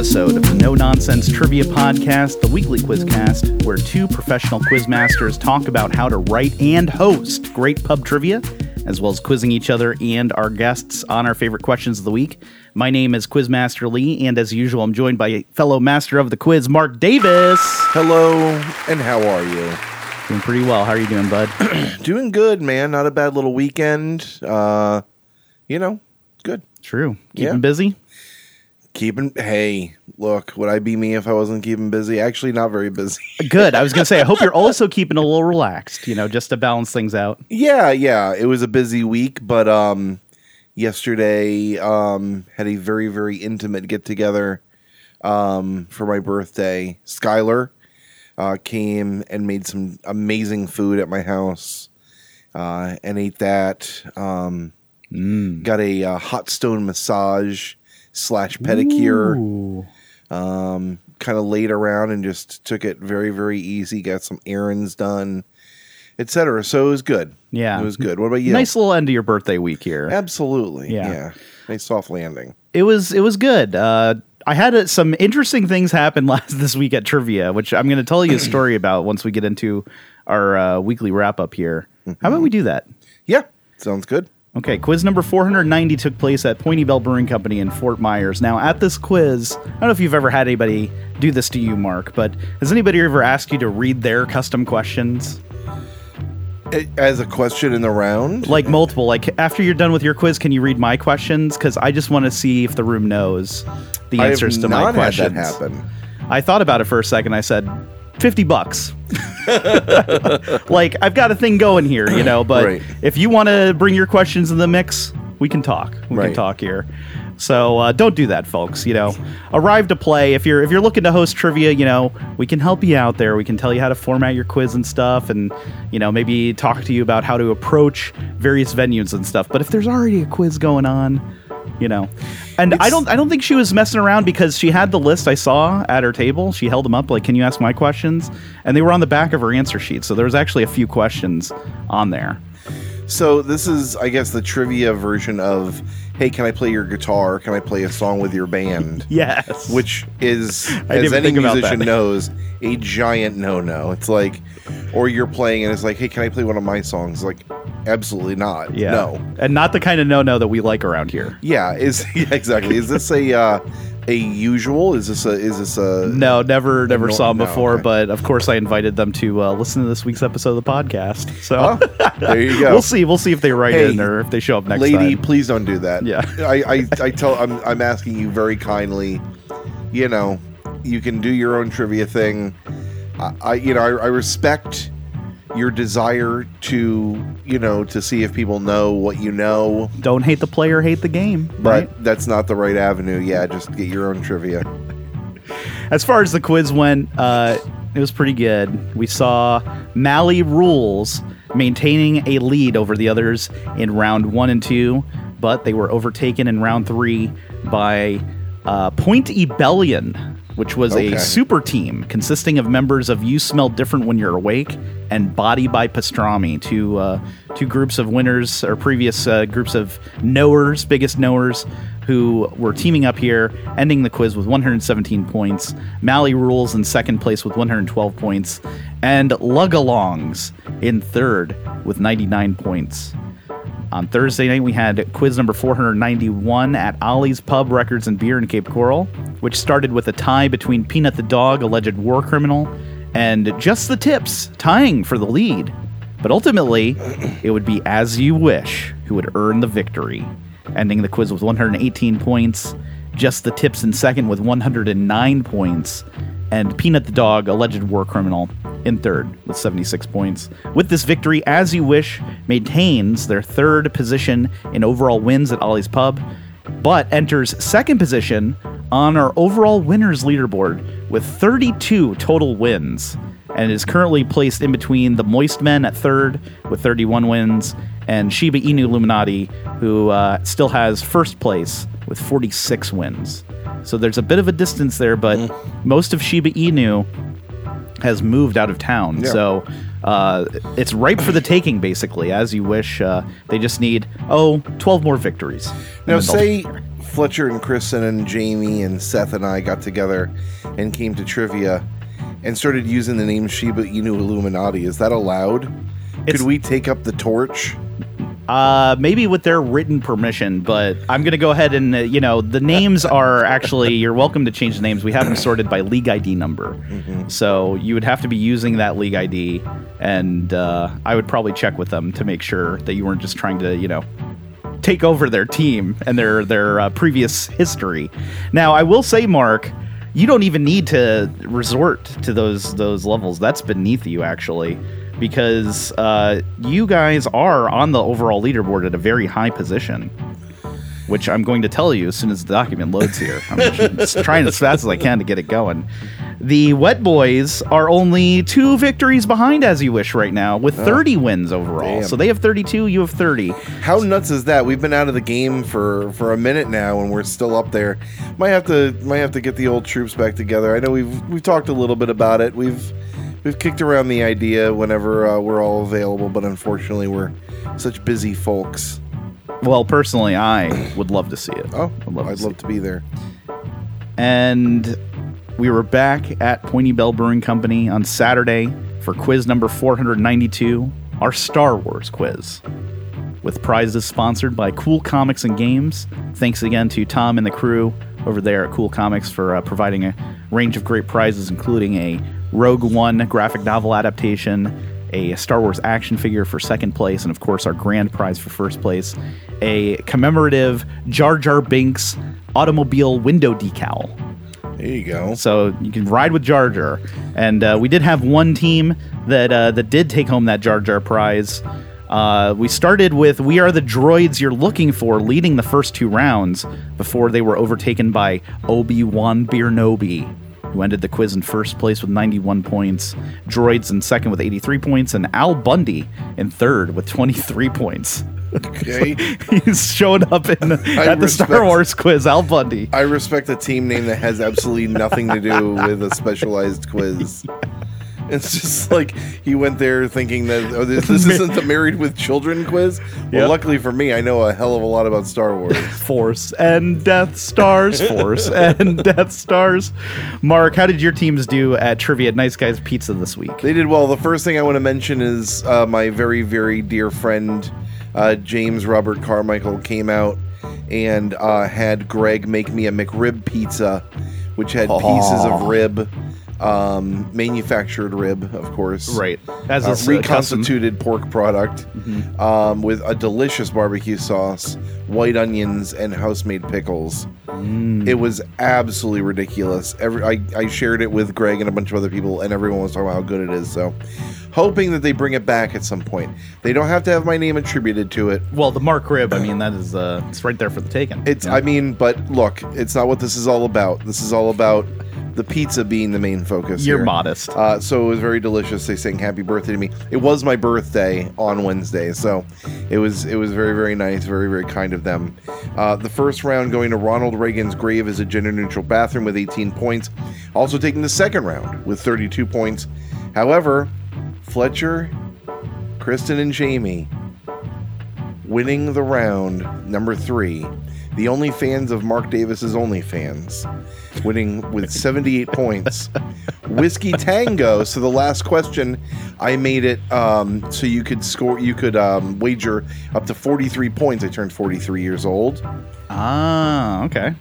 episode of the No Nonsense Trivia Podcast, the weekly quizcast, where two professional quizmasters talk about how to write and host great pub trivia, as well as quizzing each other and our guests on our favorite questions of the week. My name is Quizmaster Lee, and as usual, I'm joined by fellow master of the quiz, Mark Davis. Hello, and how are you? Doing pretty well. How are you doing, bud? Doing good, man. Not a bad little weekend. Uh, you know, good. True. Keeping Yeah. busy? Keeping. Hey, look, would I be me if I wasn't keeping busy? Actually, not very busy. Good. I was going to say, I hope you're also keeping a little relaxed, you know, just to balance things out. yeah, yeah. It was a busy week, but um, yesterday um had a very very intimate get together um for my birthday. Skylar uh, came and made some amazing food at my house uh, and ate that. Um, Got a uh, hot stone massage slash pedicure. Um, kind of laid around and just took it very very easy. Got some errands done, etc. So it was good. Yeah. it was good. What about you? Nice little end to your birthday week here. Absolutely. Yeah. Yeah. Nice soft landing. It was it was good. Uh, I had uh, some interesting things happen last this week at trivia, which I'm going to tell you a story about once we get into our uh, weekly wrap up here. How about we do that? Yeah. Sounds good. Okay, quiz number 490 took place at Pointy Bell Brewing Company in Fort Myers. Now, at this quiz, I don't know if you've ever had anybody do this to you, Mark, but has anybody ever asked you to read their custom questions? As a question in the round. Like multiple, like after you're done with your quiz, can you read my questions? Because I just want to see if the room knows the answers I have answers to not my had questions. that happen. I thought about it for a second. I said, 50 bucks. like, I've got a thing going here, you know, but Right. if you want to bring your questions in the mix, we can talk. We can talk here. So uh, don't do that, folks. You know, arrive to play. If you're if you're looking to host trivia, you know, we can help you out there. We can tell you how to format your quiz and stuff, and you know, maybe talk to you about how to approach various venues and stuff. But if there's already a quiz going on, you know, and I don't I don't think she was messing around because she had the list I saw at her table. She held them up like, "Can you ask my questions?" And they were on the back of her answer sheet. So there was actually a few questions on there. So this is, I guess, the trivia version of, "Hey, can I play your guitar? Can I play a song with your band?" Yes. Which is, as any musician knows, a giant no-no. It's like, or you're playing and it's like, "Hey, can I play one of my songs?" Like, absolutely not. yeah. No. And not the kind of no no that we like around here. Yeah. Is yeah, exactly. Is this a uh, a usual? Is this a is this a No, never, never saw them no, before. okay. But of course, I invited them to uh, listen to this week's episode of the podcast. So Oh, there you go. we'll see. We'll see if they write Hey, in or if they show up next lady time. please don't do that Yeah. I, I i tell i'm i'm asking you very kindly you know you can do your own trivia thing i, I you know I, I respect your desire to you know to see if people know what you know Don't hate the player, hate the game. but right? that's not the right avenue yeah just get your own trivia As far as the quiz went, uh, it was pretty good. We saw Mally Rules maintaining a lead over the others in round one and two, but they were overtaken in round three by uh, Point Ebellion, which was Okay. a super team consisting of members of You Smell Different When You're Awake and Body by Pastrami, two, uh, two groups of winners or previous uh, groups of knowers, biggest knowers, who were teaming up here, ending the quiz with 117 points. Mally Rules in second place with 112 points, and Lugalongs in third with 99 points. On Thursday night, we had quiz number 491 at Ollie's Pub Records and Beer in Cape Coral, which started with a tie between Peanut the Dog, alleged war criminal, and Just the Tips, tying for the lead. But ultimately, it would be As You Wish who would earn the victory, ending the quiz with 118 points, Just the Tips in second with 109 points, and Peanut the Dog, alleged war criminal, in third with 76 points. With this victory, As You Wish maintains their third position in overall wins at Ollie's Pub, but enters second position on our overall winners leaderboard with 32 total wins and is currently placed in between the Moist Men at third with 31 wins and Shiba Inu Illuminati, who uh, still has first place with 46 wins. So there's a bit of a distance there, but most of Shiba Inu has moved out of town. Yeah. So uh, it's ripe for the taking, basically, as you wish. Uh, they just need, oh, 12 more victories. Now say Fletcher and Kristen and Jamie and Seth and I got together and came to trivia and started using the name Shiba Inu Illuminati. Is that allowed? It's- Could we take up the torch? Uh, maybe with their written permission, but I'm going to go ahead and, uh, you know, the names are actually, you're welcome to change the names. We have them sorted by league ID number. So you would have to be using that league ID, and uh, I would probably check with them to make sure that you weren't just trying to, you know, take over their team and their their uh, previous history. Now, I will say, Mark, you don't even need to resort to those those levels. That's beneath you, actually, because uh, you guys are on the overall leaderboard at a very high position. Which I'm going to tell you as soon as the document loads here. I'm just trying as fast as I can to get it going. The Wet Boys are only two victories behind, as you wish, right now, with 30 wins overall. damn. So they have 32, you have 30. How nuts is that? We've been out of the game for for a minute now, and we're still up there. Might have to might have to get the old troops back together. I know we've we've talked a little bit about it. We've we've kicked around the idea whenever uh, we're all available, but unfortunately, we're such busy folks. Well, personally, I would love to see it. Oh, I'd love to I'd see love to be there. And we were back at Pointy Bell Brewing Company on Saturday for quiz number 492, our Star Wars quiz. With prizes sponsored by Cool Comics and Games. Thanks again to Tom and the crew over there at Cool Comics for uh, providing a range of great prizes, including a Rogue One graphic novel adaptation, a Star Wars action figure for second place, and of course, our grand prize for first place, a commemorative Jar Jar Binks automobile window decal. There you go. So you can ride with Jar Jar, and uh, we did have one team that uh, that did take home that Jar Jar prize. Uh, we started with "We Are the Droids You're Looking For," leading the first two rounds before they were overtaken by Obi Wan Birnobi, who ended the quiz in first place with 91 points. Droids in second with 83 points, and Al Bundy in third with 23 points. Okay. He's showing up in at the Star Wars quiz. Al Bundy. I respect a team name that has absolutely nothing to do with a specialized quiz. It's just like he went there thinking that oh, this, this isn't the Married with Children quiz. Well, Yep. luckily for me, I know a hell of a lot about Star Wars. Force and Death Stars, Force and Death Stars. Mark, how did your teams do at Trivia at Nice Guys Pizza this week? They did well. The first thing I want to mention is uh, my very, very dear friend uh, James Robert Carmichael came out and uh, had Greg make me a McRib pizza, which had pieces of rib, um, manufactured rib, of course. Right. As uh, is, uh, custom. reconstituted pork product um, with a delicious barbecue sauce, white onions, and house-made pickles. It was absolutely ridiculous. Every I, I shared it with Greg and a bunch of other people, and everyone was talking about how good it is. So, hoping that they bring it back at some point. They don't have to have my name attributed to it. Well, the Mark Rib, I mean, that is uh, it's right there for the taking. It's I mean, but look, it's not what this is all about. This is all about the pizza being the main focus. You're here. modest. Uh, so it was very delicious. They sang happy birthday to me. It was my birthday on Wednesday, so it was it was very very nice, very very kind of them. Uh, the first round going to Ronald Reagan's grave as a gender neutral bathroom with 18 points. Also taking the second round with 32 points. However, Fletcher, Kristen, and Jamie winning the round number three. The only fans of Mark Davis's only fans, winning with 78 points. Whiskey Tango. So the last question, I made it um, so you could score, you could um, wager up to 43 points. I turned 43 years old, ah, okay.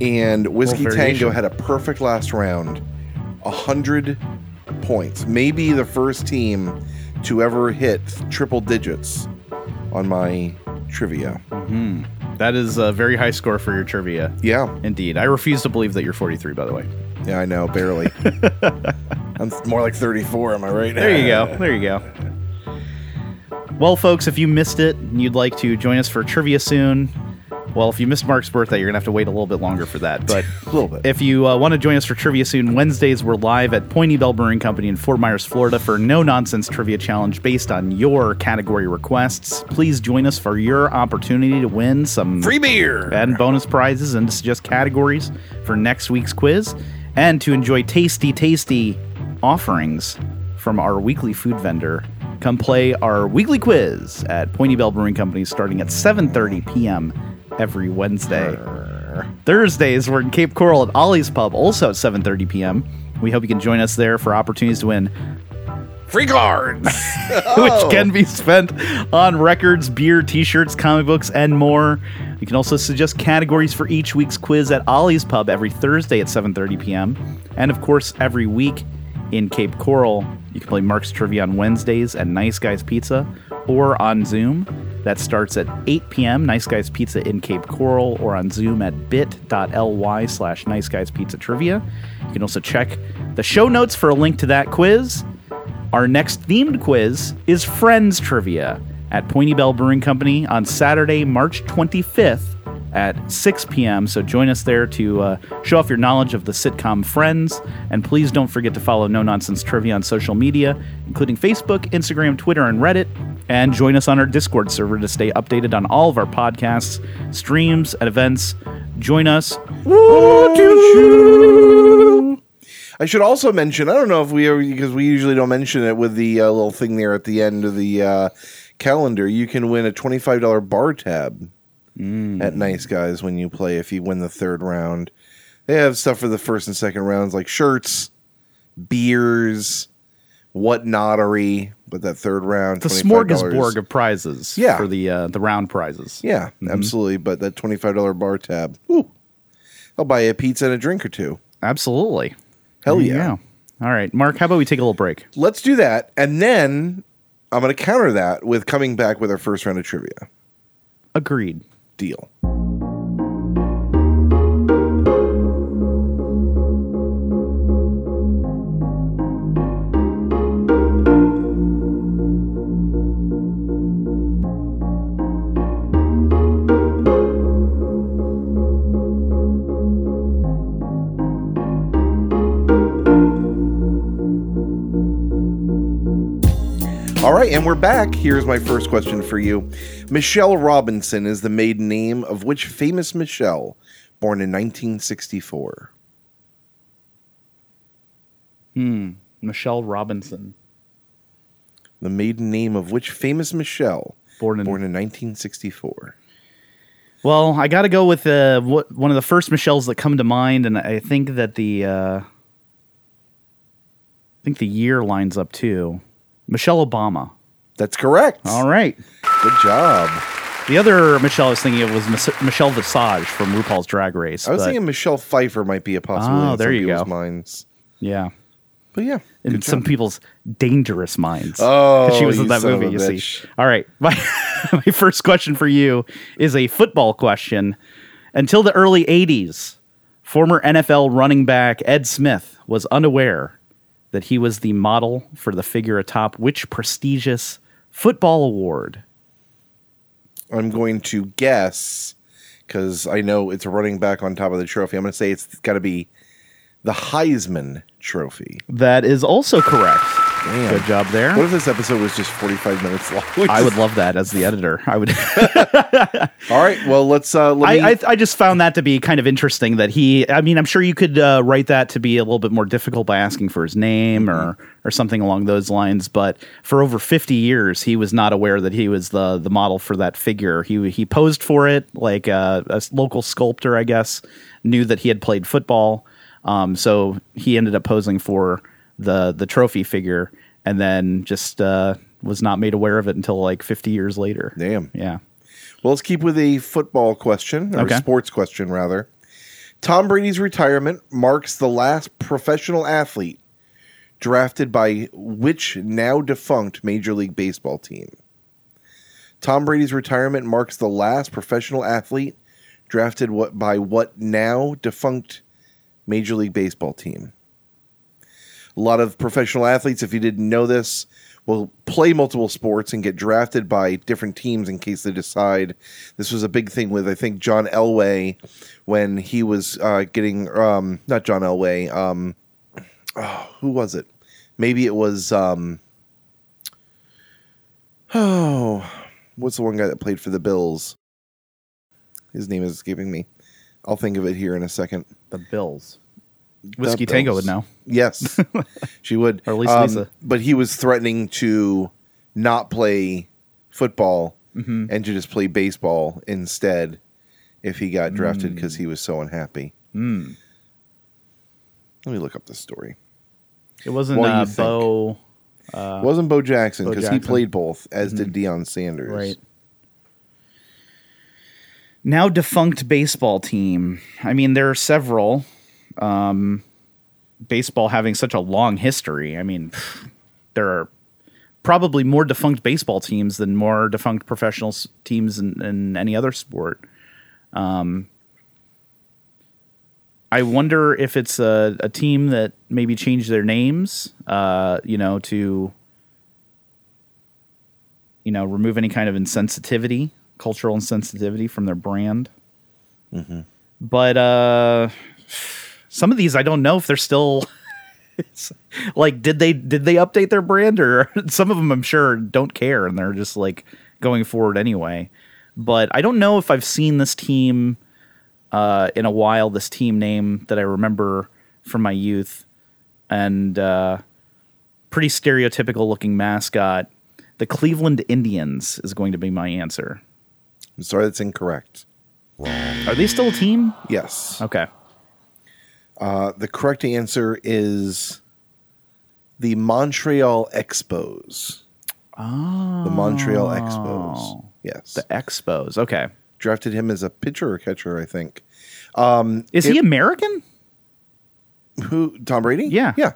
and Whiskey Tango had a perfect last round, 100 points. Maybe the first team to ever hit triple digits on my trivia. Hmm. That is a very high score for your trivia. Yeah, Indeed. I refuse to believe that you're 43, by the way. yeah, I know, barely. I'm more like 34. Am I right? There you go. There you go. Well, folks, if you missed it and you'd like to join us for trivia soon, well, if you missed Mark's birthday, you're going to have to wait a little bit longer for that. But A little bit. if you uh, want to join us for trivia soon, Wednesdays we're live at Pointy Bell Brewing Company in Fort Myers, Florida for no nonsense trivia challenge based on your category requests. Please join us for your opportunity to win some Free beer. and bonus prizes and to suggest categories for next week's quiz and to enjoy tasty, tasty offerings from our weekly food vendor. Come play our weekly quiz at Pointy Bell Brewing Company starting at 7:30 p.m. every Wednesday. Thursdays, we're in Cape Coral at Ollie's Pub, also at 7.30 p.m. We hope you can join us there for opportunities to win Free cards. which oh. can be spent on records, beer, t-shirts, comic books, and more. You can also suggest categories for each week's quiz at Ollie's Pub every Thursday at 7:30 p.m. And of course, every week in Cape Coral, you can play Mark's Trivia on Wednesdays at Nice Guys Pizza or on Zoom. That starts at 8 p.m. Nice Guys Pizza in Cape Coral or on Zoom at bit.ly slash Nice Guys Pizza Trivia. You can also check the show notes for a link to that quiz. Our next themed quiz is Friends Trivia at Pointy Bell Brewing Company on Saturday, March 25th at 6 p.m. So join us there to uh, show off your knowledge of the sitcom Friends. And please don't forget to follow No Nonsense Trivia on social media, including Facebook, Instagram, Twitter, and Reddit. And join us on our Discord server to stay updated on all of our podcasts, streams, and events. Join us. I should also mention. I don't know if we ever because we usually don't mention it with the uh, little thing there at the end of the uh, calendar. You can win a twenty five dollar bar tab at Nice Guys when you play if you win the third round. They have stuff for the first and second rounds like shirts, beers, whatnottery. But that third round, The $25. smorgasbord of prizes Yeah. for the uh, the round prizes. Yeah, absolutely. But that twenty five dollar bar tab, ooh, I'll buy a pizza and a drink or two. Absolutely. Hell you yeah. All right, Mark, how about we take a little break? Let's do that, and then I'm going to counter that with coming back with our first round of trivia. Agreed. Deal. And we're back. Here's my first question for you. Michelle Robinson is the maiden name of which famous Michelle born in 1964? Hmm. Michelle Robinson, The maiden name of which famous Michelle born in. born in 1964? Well, I got to go with uh, what, one of the first Michelles that come to mind, and I think that the uh, I think the year lines up too. Michelle Obama. That's correct. All right. Good job. The other Michelle I was thinking of was Mis- Michelle Visage from RuPaul's Drag Race. I was but- thinking Michelle Pfeiffer might be a possibility. Oh, in there some you people's go. Minds. yeah, But yeah, in some job. people's dangerous minds. Oh, she was in that movie. You bitch. see. All right, my my first question for you is a football question. Until the early '80s, former NFL running back Ed Smith was unaware that he was the model for the figure atop which prestigious football award? I'm going to guess because I know it's a running back on top of the trophy. I'm going to say it's got to be the Heisman Trophy. That is also correct. Damn. Good job there. What if this episode was just 45 minutes long? I would love that as the editor. I would. All right. Well, let's. Uh, let me. I, I I just found that to be kind of interesting that he. I mean, I'm sure you could uh, write that to be a little bit more difficult by asking for his name or or something along those lines. But for over 50 years, he was not aware that he was the the model for that figure. He he posed for it like a, a local sculptor, I guess, knew that he had played football. Um, so he ended up posing for the the trophy figure, and then just uh, was not made aware of it until like 50 years later. Damn. Yeah. Well, let's keep with a football question or Okay. sports question, rather. Tom Brady's retirement marks the last professional athlete drafted by which now defunct Major League Baseball team? Tom Brady's retirement marks the last professional athlete drafted what by what now defunct Major League Baseball team. A lot of professional athletes, if you didn't know this, will play multiple sports and get drafted by different teams in case they decide. This was a big thing with I think John Elway when he was uh, getting um, not John Elway. Um, oh, who was it? Maybe it was. Um, oh, what's the one guy that played for the Bills? His name is escaping me. I'll think of it here in a second. The Bills. Whiskey Tango would know. Yes, she would. Or at least Um, Lisa. But he was threatening to not play football Mm-hmm. and to just play baseball instead. if he got drafted because he was so unhappy. Mm. Let me look up the story. It wasn't What do you uh. Bo. it wasn't Bo Jackson because he Mm-hmm. played both, as did Deion Sanders. Right. Now defunct baseball team. I mean, there are several. Um, baseball having such a long history. I mean, there are probably more defunct baseball teams than more defunct professional teams in, in any other sport. Um, I wonder if it's a, a team that maybe changed their names, uh, you know, to you know, remove any kind of insensitivity, cultural insensitivity from their brand. But uh, some of these, I don't know if they're still like, did they did they update their brand, or some of them, I'm sure, don't care and they're just like going forward anyway. But I don't know if I've seen this team uh, in a while. This team name that I remember from my youth, and uh, pretty stereotypical looking mascot. The Cleveland Indians is going to be my answer. I'm sorry, that's incorrect. Are they still a team? Yes. Okay. Uh, the correct answer is the Montreal Expos. Oh. The Montreal Expos. Yes. The Expos. Okay. Drafted him as a pitcher or catcher, I think. Is he American? Who? Tom Brady? Yeah. Yeah.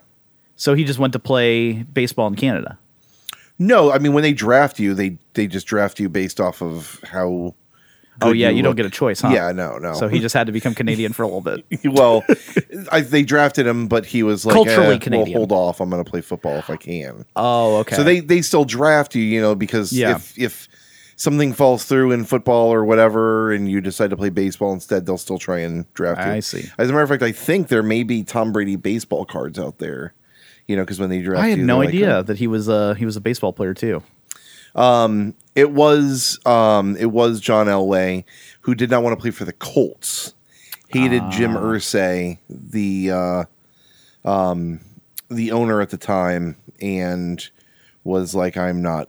So he just went to play baseball in Canada. No, I mean when they draft you, they they just draft you based off of how. Oh yeah, you, don't get a choice, huh? Yeah, no, no. So he just had to become Canadian for a little bit. well, I, they drafted him, but he was like, Culturally eh, Canadian. Well, hold off. I'm going to play football if I can. Oh, okay. So they they still draft you, you know, because Yeah. if if something falls through in football or whatever, and you decide to play baseball instead, they'll still try and draft you. I see. As a matter of fact, I think there may be Tom Brady baseball cards out there. You know, because when they draft, I had you, no they're like, idea "Oh." that he was a he was a baseball player too. It was um, it was John Elway who did not want to play for the Colts. Hated Jim Ah. Irsay, the uh, um, the owner at the time, and was like, "I'm not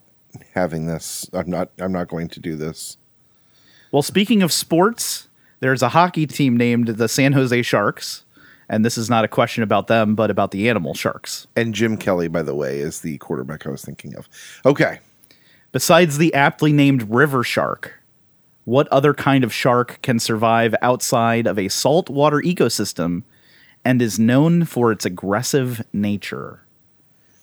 having this. I'm not. I'm not going to do this." Well, speaking of sports, there's a hockey team named the San Jose Sharks, and this is not a question about them, but about the animal sharks. And Jim Kelly, by the way, is the quarterback I was thinking of. Okay, Besides the aptly named river shark, what other kind of shark can survive outside of a saltwater ecosystem and is known for its aggressive nature?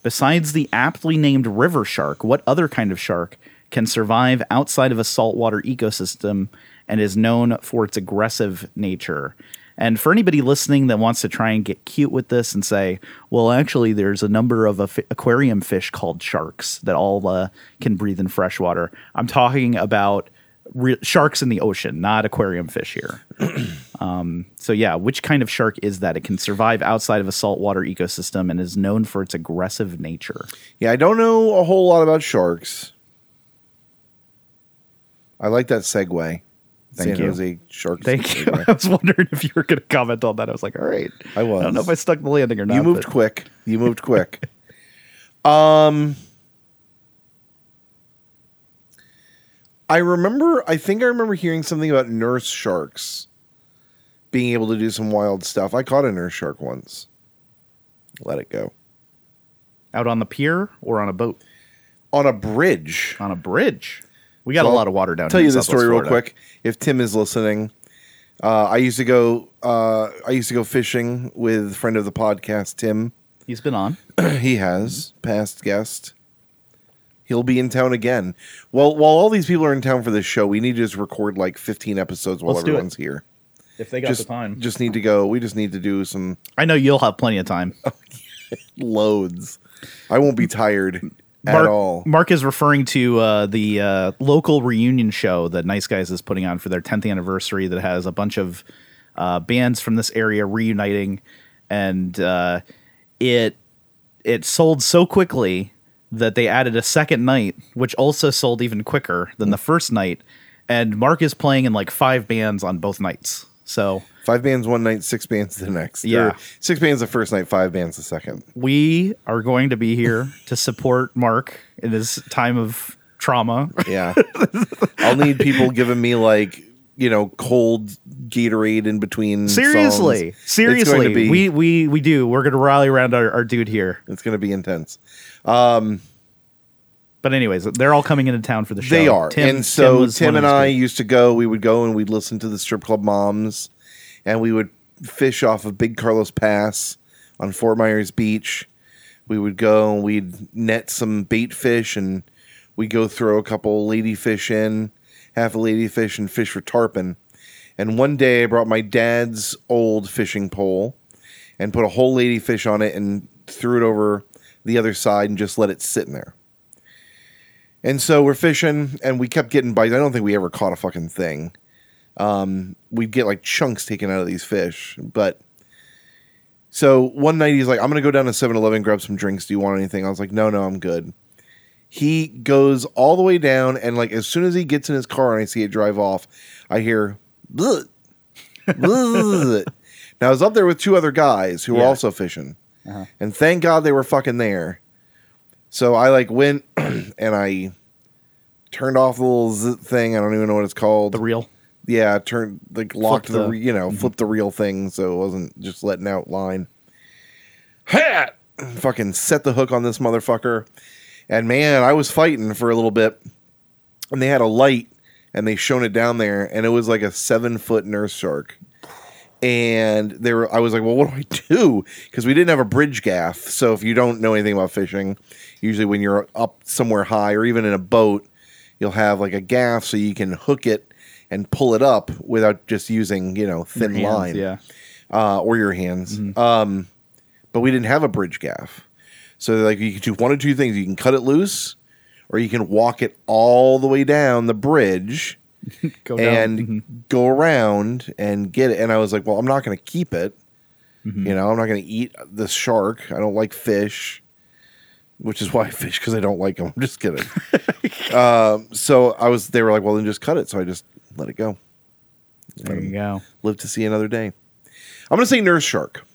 Besides the aptly named river shark, what other kind of shark can survive outside of a saltwater ecosystem and is known for its aggressive nature? And for anybody listening that wants to try and get cute with this and say, well, actually, there's a number of aquarium fish called sharks that all uh, can breathe in fresh water. I'm talking about re- sharks in the ocean, not aquarium fish here. um, so, yeah, which kind of shark is that? It can survive outside of a saltwater ecosystem and is known for its aggressive nature. yeah, I don't know a whole lot about sharks. I like that segue. Thank San you. Jose Sharks. Thank you. I was wondering if you were going to comment on that. I was like, all right. I was. I don't know if I stuck the landing or not. You moved but- quick. You moved quick. um I remember I think I remember hearing something about nurse sharks being able to do some wild stuff. I caught a nurse shark once. Let it go. out on the pier or on a boat? On a bridge. On a bridge. We got So a I'll lot of water down here. tell here. you in this Southwest story real quick. If Tim is listening, uh, I used to go. Uh, I used to go fishing with friend of the podcast, Tim. He's been on. he has past guest. He'll be in town again. Well, while all these people are in town for this show, we need to just record like 15 episodes while Let's everyone's here. If they got Just, the time. just need to go. We just need to do some I know you'll have plenty of time. loads. I won't be tired at Mark, all. Mark is referring to uh, the uh, local reunion show that Nice Guys is putting on for their 10th anniversary that has a bunch of uh, bands from this area reuniting. And uh, it it sold so quickly that they added a second night, which also sold even quicker than the first night. And Mark is playing in like five bands on both nights. So Five bands one night, six bands the next. Yeah. Or six bands the first night, five bands the second. we are going to be here to support Mark in his time of trauma. Yeah. I'll need people giving me like you know, cold Gatorade in between. Seriously, songs. seriously, going to be, we we we do. We're gonna rally around our, our dude here. it's going to be intense. Um, But anyways, they're all coming into town for the show. They are, Tim, and so was Tim, and I people. used to go. We would go and we'd listen to the strip club moms, and we would fish off of Big Carlos Pass on Fort Myers Beach. We would go and we'd net some bait fish, and we'd go throw a couple ladyfish in, half a ladyfish, and fish for tarpon. And one day, I brought my dad's old fishing pole and put a whole ladyfish on it and threw it over the other side and just let it sit in there. And so we're fishing, and we kept getting bites. I don't think we ever caught a fucking thing. Um, we'd get like chunks taken out of these fish. But so one night he's like, I'm going to go down to 7 Eleven, grab some drinks. Do you want anything? I was like, no, no, I'm good. He goes all the way down, and like as soon as he gets in his car and I see it drive off, I hear, "Bleh, bleh." now I was up there with two other guys who were also fishing. And thank God they were fucking there. So I like went and I turned off the little zit thing. I don't even know what it's called. the reel. yeah, turned like locked the, the- Mm-hmm. you know flipped the reel thing so it wasn't just letting out line. Hat Fucking set the hook on this motherfucker, and man, I was fighting for a little bit, and they had a light and they shone it down there, and it was like a seven foot nurse shark. And they were, I was like, well, what do I do? Because we didn't have a bridge gaff. So if you don't know anything about fishing, usually when you're up somewhere high or even in a boat, you'll have like a gaff so you can hook it and pull it up without just using, you know, thin Hands, line Yeah. uh, or your hands. Um, but we didn't have a bridge gaff. So like you can do one of two things. You can cut it loose or you can walk it all the way down the bridge Go and Mhm. go around and get it. And I was like, well, I'm not going to keep it. Mm-hmm. You know, I'm not going to eat the shark. I don't like fish, which is why I fish because I don't like them. I'm just kidding. um, so I was, they were like, well, then just cut it. So I just let it go. there you go. Live to see another day. I'm going to say nurse shark.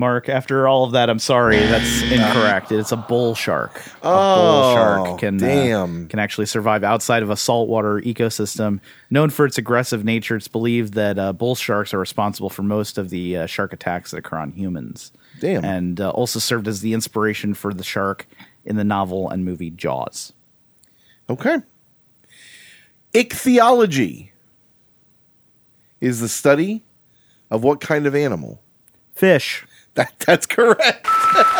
Mark, after all of that, I'm sorry. That's incorrect. It's a bull shark. A bull Oh, shark can uh, can actually survive outside of a saltwater ecosystem. Known for its aggressive nature, it's believed that uh, bull sharks are responsible for most of the uh, shark attacks that occur on humans. Damn. And uh, also served as the inspiration for the shark in the novel and movie Jaws. Okay. Ichthyology is the study of what kind of animal? Fish. That that's correct.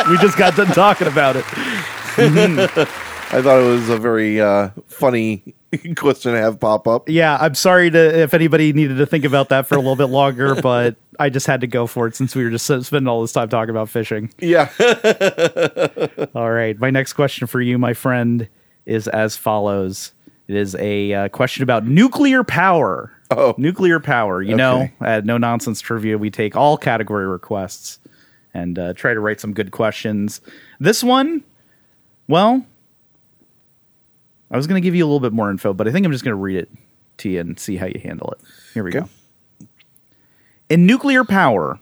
We just got done talking about it. I thought it was a very uh, funny question to have pop up. Yeah, I'm sorry to if anybody needed to think about that for a little bit longer, but I just had to go for it since we were just spending all this time talking about fishing. Yeah. All right, my next question for you, my friend, is as follows. It is a uh, question about nuclear power. Oh. nuclear power. You know, at No Nonsense Trivia, we take all category requests and uh, try to write some good questions. This one, well, I was going to give you a little bit more info, but I think I'm just going to read it to you and see how you handle it. Here we Okay. go. In nuclear power,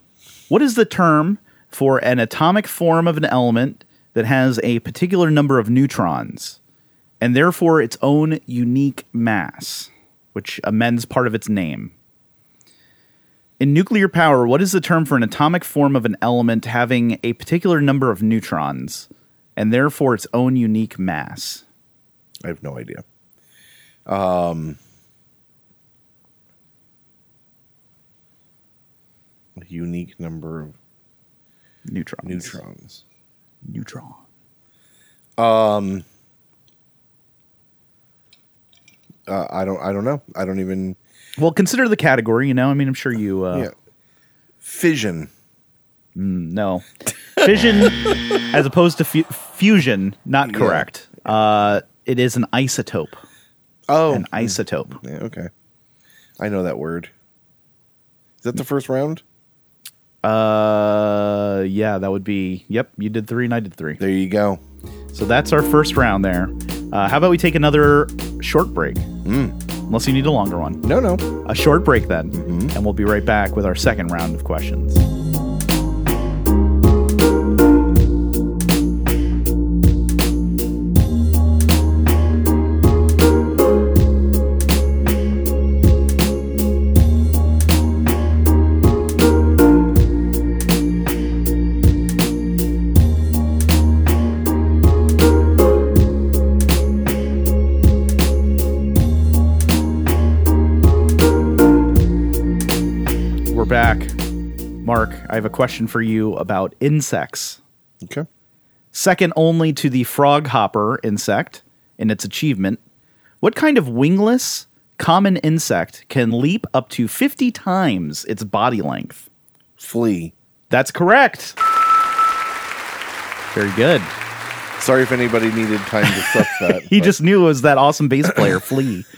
what is the term for an atomic form of an element that has a particular number of neutrons and therefore its own unique mass, which amends part of its name? In nuclear power, what is the term for an atomic form of an element having a particular number of neutrons and therefore its own unique mass? I have no idea. Um, a unique number of Neutrons. neutrons. Neutron. Uh, I don't. I don't know. I don't even. Well, consider the category, you know? I mean, I'm sure you. Uh, Yeah. Fission. No. Fission, as opposed to fu- fusion, not Yeah. correct. Uh, it is an isotope. Oh. An isotope. Yeah, okay. I know that word. Is that the first round? Uh, yeah, that would be. Yep, you did three and I did three. There you go. So that's our first round there. Uh, how about we take another short break? Unless you need a longer one. No, no. A short break then, mm-hmm. and we'll be right back with our second round of questions. I have a question for you about insects. Okay. Second only to the frog hopper insect in its achievement, what kind of wingless common insect can leap up to 50 times its body length? Flea. That's correct. Very good. Sorry if anybody needed time to stuff that. He but- just knew it was that awesome bass player, Flea.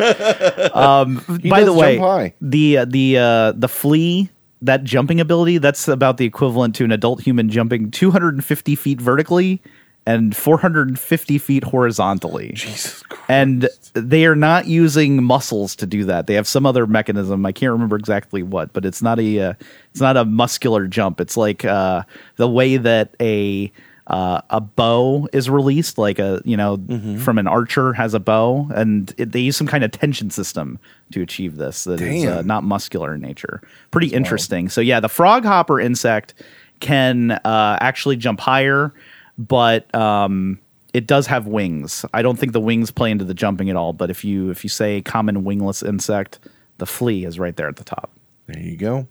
Um, by the way, the uh, the uh, the Flea that jumping ability that's about the equivalent to an adult human jumping 250 feet vertically and 450 feet horizontally. Jesus Christ. And they are not using muscles to do that. They have some other mechanism. I can't remember exactly what, but it's not a uh, it's not a muscular jump. It's like uh, the way that a uh, a bow is released, like a you know from an archer has a bow, and it, they use some kind of tension system to achieve this that is uh, not muscular in nature. Pretty interesting. So yeah, the frog hopper insect can uh, actually jump higher, but um, it does have wings. I don't think the wings play into the jumping at all. But if you if you say common wingless insect, the flea is right there at the top. There you go.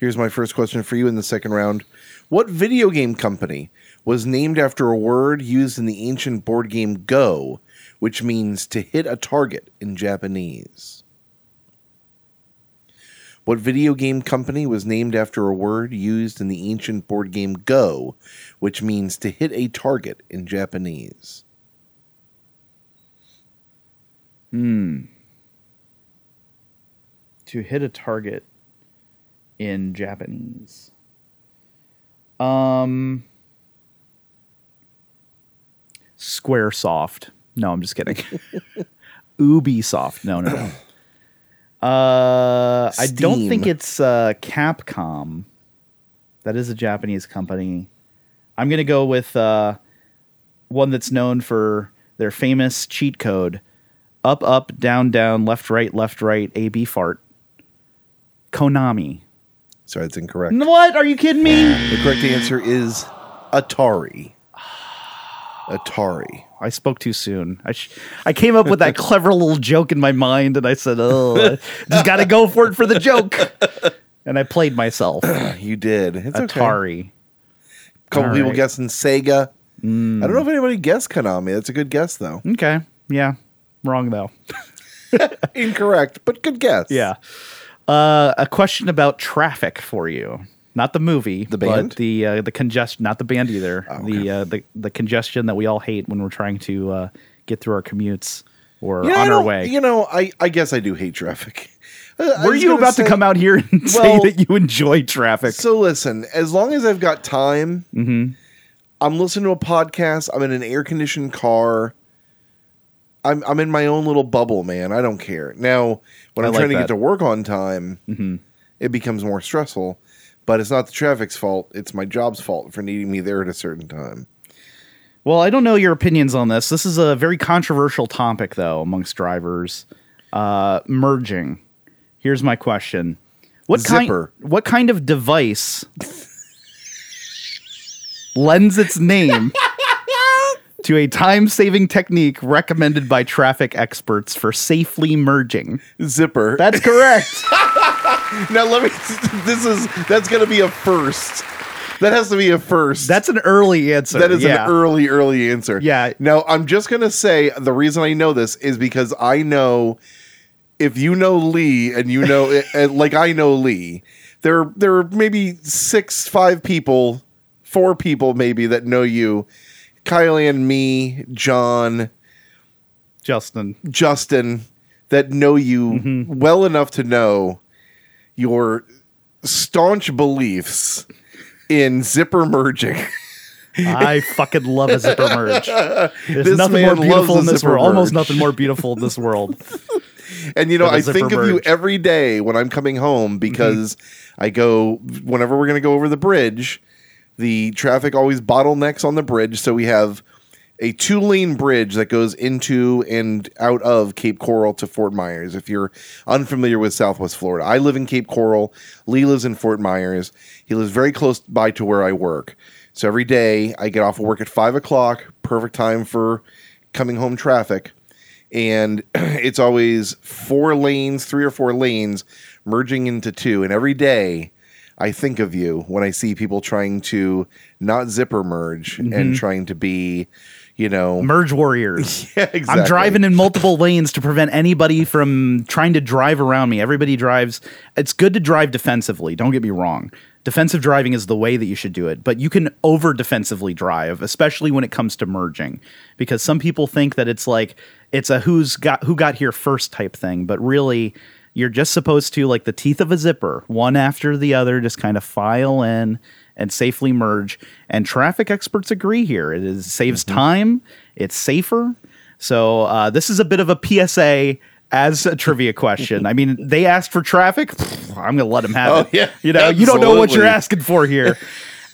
Here's my first question for you in the second round. What video game company was named after a word used in the ancient board game Go, which means to hit a target in Japanese? What video game company was named after a word used in the ancient board game Go, which means to hit a target in Japanese? Hmm. To hit a target in Japanese. Um Squaresoft. No, I'm just kidding. Ubisoft. No, no, no. Uh, I don't think it's uh, Capcom. That is a Japanese company. I'm gonna go with uh, one that's known for their famous cheat code: up, up, down, down, left, right, left, right, A, B, fart. Konami. Sorry, that's incorrect. What? Are you kidding me? The correct answer is Atari. Atari. I spoke too soon. I sh- I came up with that clever little joke in my mind, and I said, "Oh, I just got to go for it for the joke." And I played myself. You did. It's okay. Atari. couple All people right. guessing Sega. Mm. I don't know if anybody guessed Konami. That's a good guess, though. Okay. Yeah. Wrong though. Incorrect, but good guess. Yeah. Uh, a question about traffic for you. Not the movie, The but band? the uh, the congestion. Not the band either. Oh, The uh, the the congestion that we all hate when we're trying to uh, get through our commutes or You know, on our way. You know, I, I guess I do hate traffic. Were you about say- to come out here and say that you enjoy traffic? So listen, as long as I've got time, Mm-hmm. I'm listening to a podcast. I'm in an air conditioned car. I'm I'm in my own little bubble, man. I don't care. Now, when I I'm like trying to get to work on time, Mm-hmm. it becomes more stressful. But it's not the traffic's fault. It's my job's fault for needing me there at a certain time. Well, I don't know your opinions on this. This is a very controversial topic, though, amongst drivers. Uh, merging. Here's my question: What Zipper. kind? What kind of device lends its name to a time-saving technique recommended by traffic experts for safely merging? Zipper. That's correct. now let me. This is that's going to be a first. That has to be a first. That's an early answer. That is yeah. an early, early answer. Yeah. Now I'm just gonna say the reason I know this is because I know if you know Lee and you know and eh, eh, like I know Lee, there there are maybe six, five people, four people maybe that know you. Kylie and me, John, Justin. Justin, that know you Mm-hmm. well enough to know your staunch beliefs in zipper merging. I fucking love a zipper merge. There's This nothing more beautiful in this world. Almost nothing more beautiful in this world. And you know, I a I zipper think of you every day when I'm coming home because I go whenever we're going to go over the bridge. The traffic always bottlenecks on the bridge, so we have a two lane bridge that goes into and out of Cape Coral to Fort Myers. If you're unfamiliar with Southwest Florida, I live in Cape Coral. Lee lives in Fort Myers. He lives very close by to where I work. So every day I get off of work at five o'clock, perfect time for coming home traffic and it's always four lanes, three or four lanes merging into two. And every day I think of you when I see people trying to not zipper merge Mm-hmm. and trying to be, you know, Merge warriors. yeah, exactly. I'm driving in multiple lanes to prevent anybody from trying to drive around me. Everybody drives. It's good to drive defensively. Don't get me wrong. Defensive driving is the way that you should do it, but you can over defensively drive, especially when it comes to merging, because some people think that it's like it's a who's got who got here first type thing, but really you're just supposed to like the teeth of a zipper, one after the other, just kind of file in and safely merge. And traffic experts agree here. It is saves time. It's safer. So uh, this is a bit of a PSA as a trivia question. I mean, they asked for traffic. I'm going to let them have Oh, it. yeah. you know, you don't know what you're asking for here.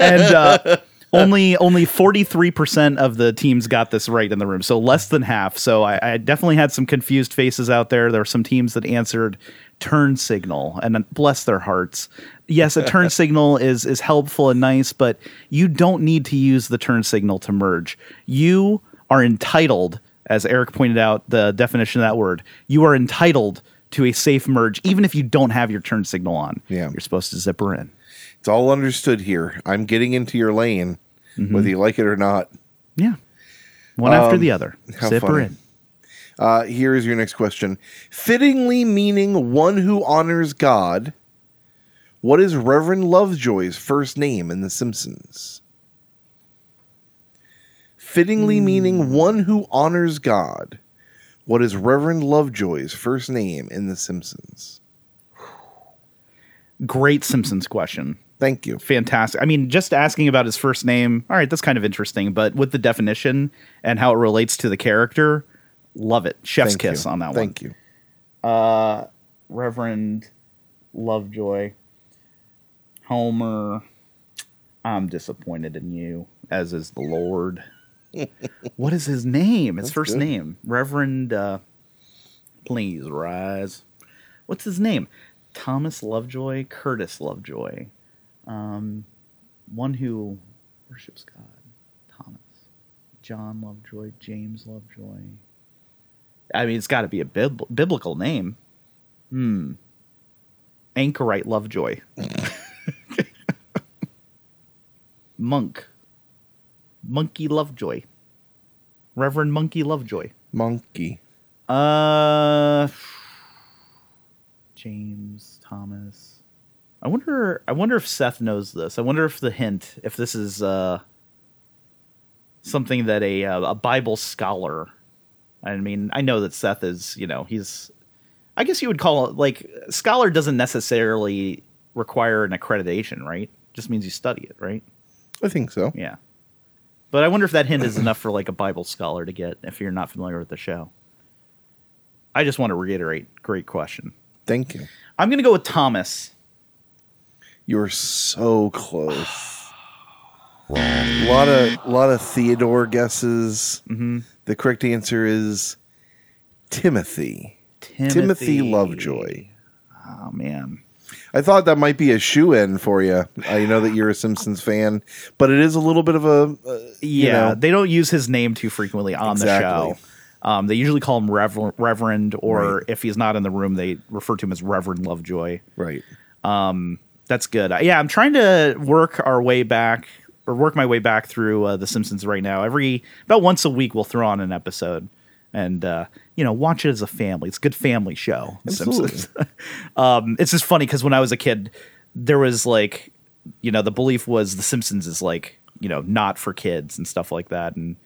And uh, only only 43% of the teams got this right in the room. So less than half. So I, I definitely had some confused faces out there. There were some teams that answered turn signal and bless their hearts. Yes, a turn signal is is helpful and nice, but you don't need to use the turn signal to merge. You are entitled, as Eric pointed out, the definition of that word, you are entitled to a safe merge, even if you don't have your turn signal on. Yeah. You're supposed to zipper in. It's all understood here. I'm getting into your lane, Mm-hmm. whether you like it or not. Yeah. One after Um, the other. how Zipper in. Uh, here is your next question. Fittingly meaning one who honors God, what is Reverend Lovejoy's first name in The Simpsons? Fittingly Hmm. meaning one who honors God, what is Reverend Lovejoy's first name in The Simpsons? Great Simpsons question. Thank you. Fantastic. I mean, just asking about his first name, all right, that's kind of interesting, but with the definition and how it relates to the character, love it. Chef's Thank kiss you. on that one. Thank you. one. Reverend Lovejoy, Homer. I'm disappointed in you, as is the Lord. what is his name? His That's first good. name. Reverend, uh, please rise. What's his name? Thomas Lovejoy, Curtis Lovejoy. Um, one who worships God. Thomas. John Lovejoy, James Lovejoy. I mean, it's got to be a bib- biblical name. Hmm. Anchorite Lovejoy. Monk. Monkey Lovejoy. Reverend Monkey Lovejoy. Monkey. Uh James Thomas. I wonder I wonder if Seth knows this. I wonder if the hint if this is uh something that a uh, a Bible scholar I mean, I know that Seth is, you know, he's I guess you would call it like scholar doesn't necessarily require an accreditation, right? Just means you study it, right? I think so. Yeah. But I wonder if that hint is enough for like a Bible scholar to get if you're not familiar with the show. I just want to reiterate, great question. Thank you. I'm going to go with Thomas. You're so close. A lot of lot of Theodore guesses. Mm-hmm. The correct answer is Timothy. Timothy Lovejoy. Oh man. I thought that might be a shoe in for you. I know that you're a Simpsons fan, but it is a little bit of a uh, you Yeah, know, they don't use his name too frequently on Exactly. the show. Um, they usually call him Rever- Reverend, or Right. if he's not in the room, they refer to him as Reverend Lovejoy. right. That's good. Yeah, I'm trying to work our way back or work my way back through uh, The Simpsons right now. Every about once a week, we'll throw on an episode and uh, you know watch it as a family. It's a good family show. Simpsons. um, it's just funny because when I was a kid, there was like you know the belief was The Simpsons is like you know not for kids and stuff like that, and